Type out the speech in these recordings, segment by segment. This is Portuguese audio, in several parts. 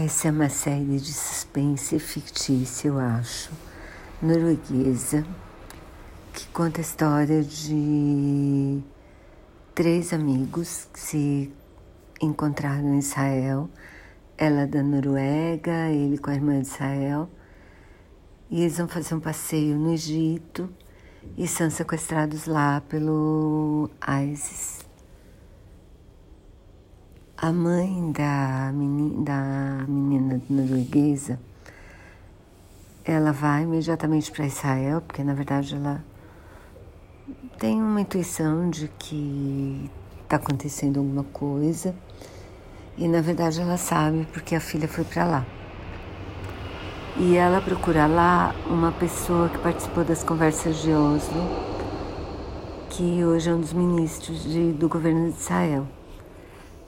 Essa é uma série de suspense fictícia, eu acho, norueguesa, que conta a história de três amigos que se encontraram em Israel. Ela da Noruega, ele com a irmã de Israel. E eles vão fazer um passeio no Egito e são sequestrados lá pelo ISIS. A mãe da menina, da norueguesa, ela vai imediatamente para Israel, porque na verdade ela tem uma intuição de que está acontecendo alguma coisa e na verdade ela sabe porque a filha foi para lá. E ela procura lá uma pessoa que participou das conversas de Oslo, que hoje é um dos ministros de, do governo de Israel.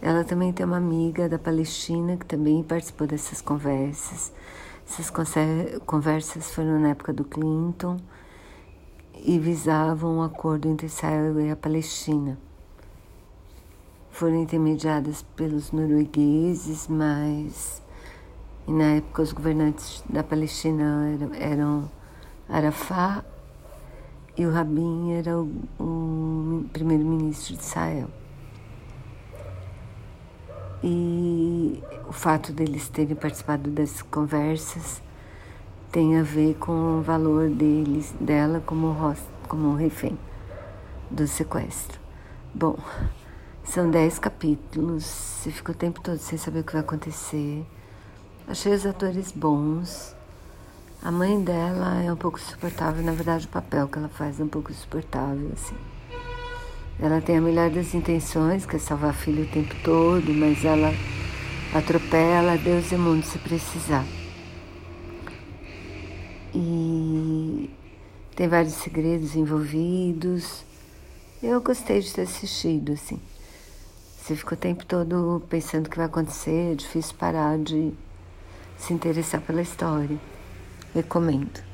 Ela também tem uma amiga da Palestina que também participou dessas conversas. Essas conversas foram na época do Clinton e visavam um acordo entre Israel e a Palestina. Foram intermediadas pelos noruegueses, mas e na época os governantes da Palestina eram, eram Arafat e o Rabin era o, o primeiro-ministro de Israel. E o fato deles terem participado das conversas tem a ver com o valor deles, dela como, como refém do sequestro. Bom, são dez capítulos, você fica o tempo todo sem saber o que vai acontecer. Achei os atores bons. A mãe dela é um pouco insuportável, na verdade o papel que ela faz é um pouco insuportável, assim. Ela tem a melhor das intenções, que é salvar a filha o tempo todo, mas ela atropela Deus e mundo se precisar. E tem vários segredos envolvidos. Eu gostei de ter assistido, assim. Você fica o tempo todo pensando o que vai acontecer, é difícil parar de se interessar pela história. Recomendo.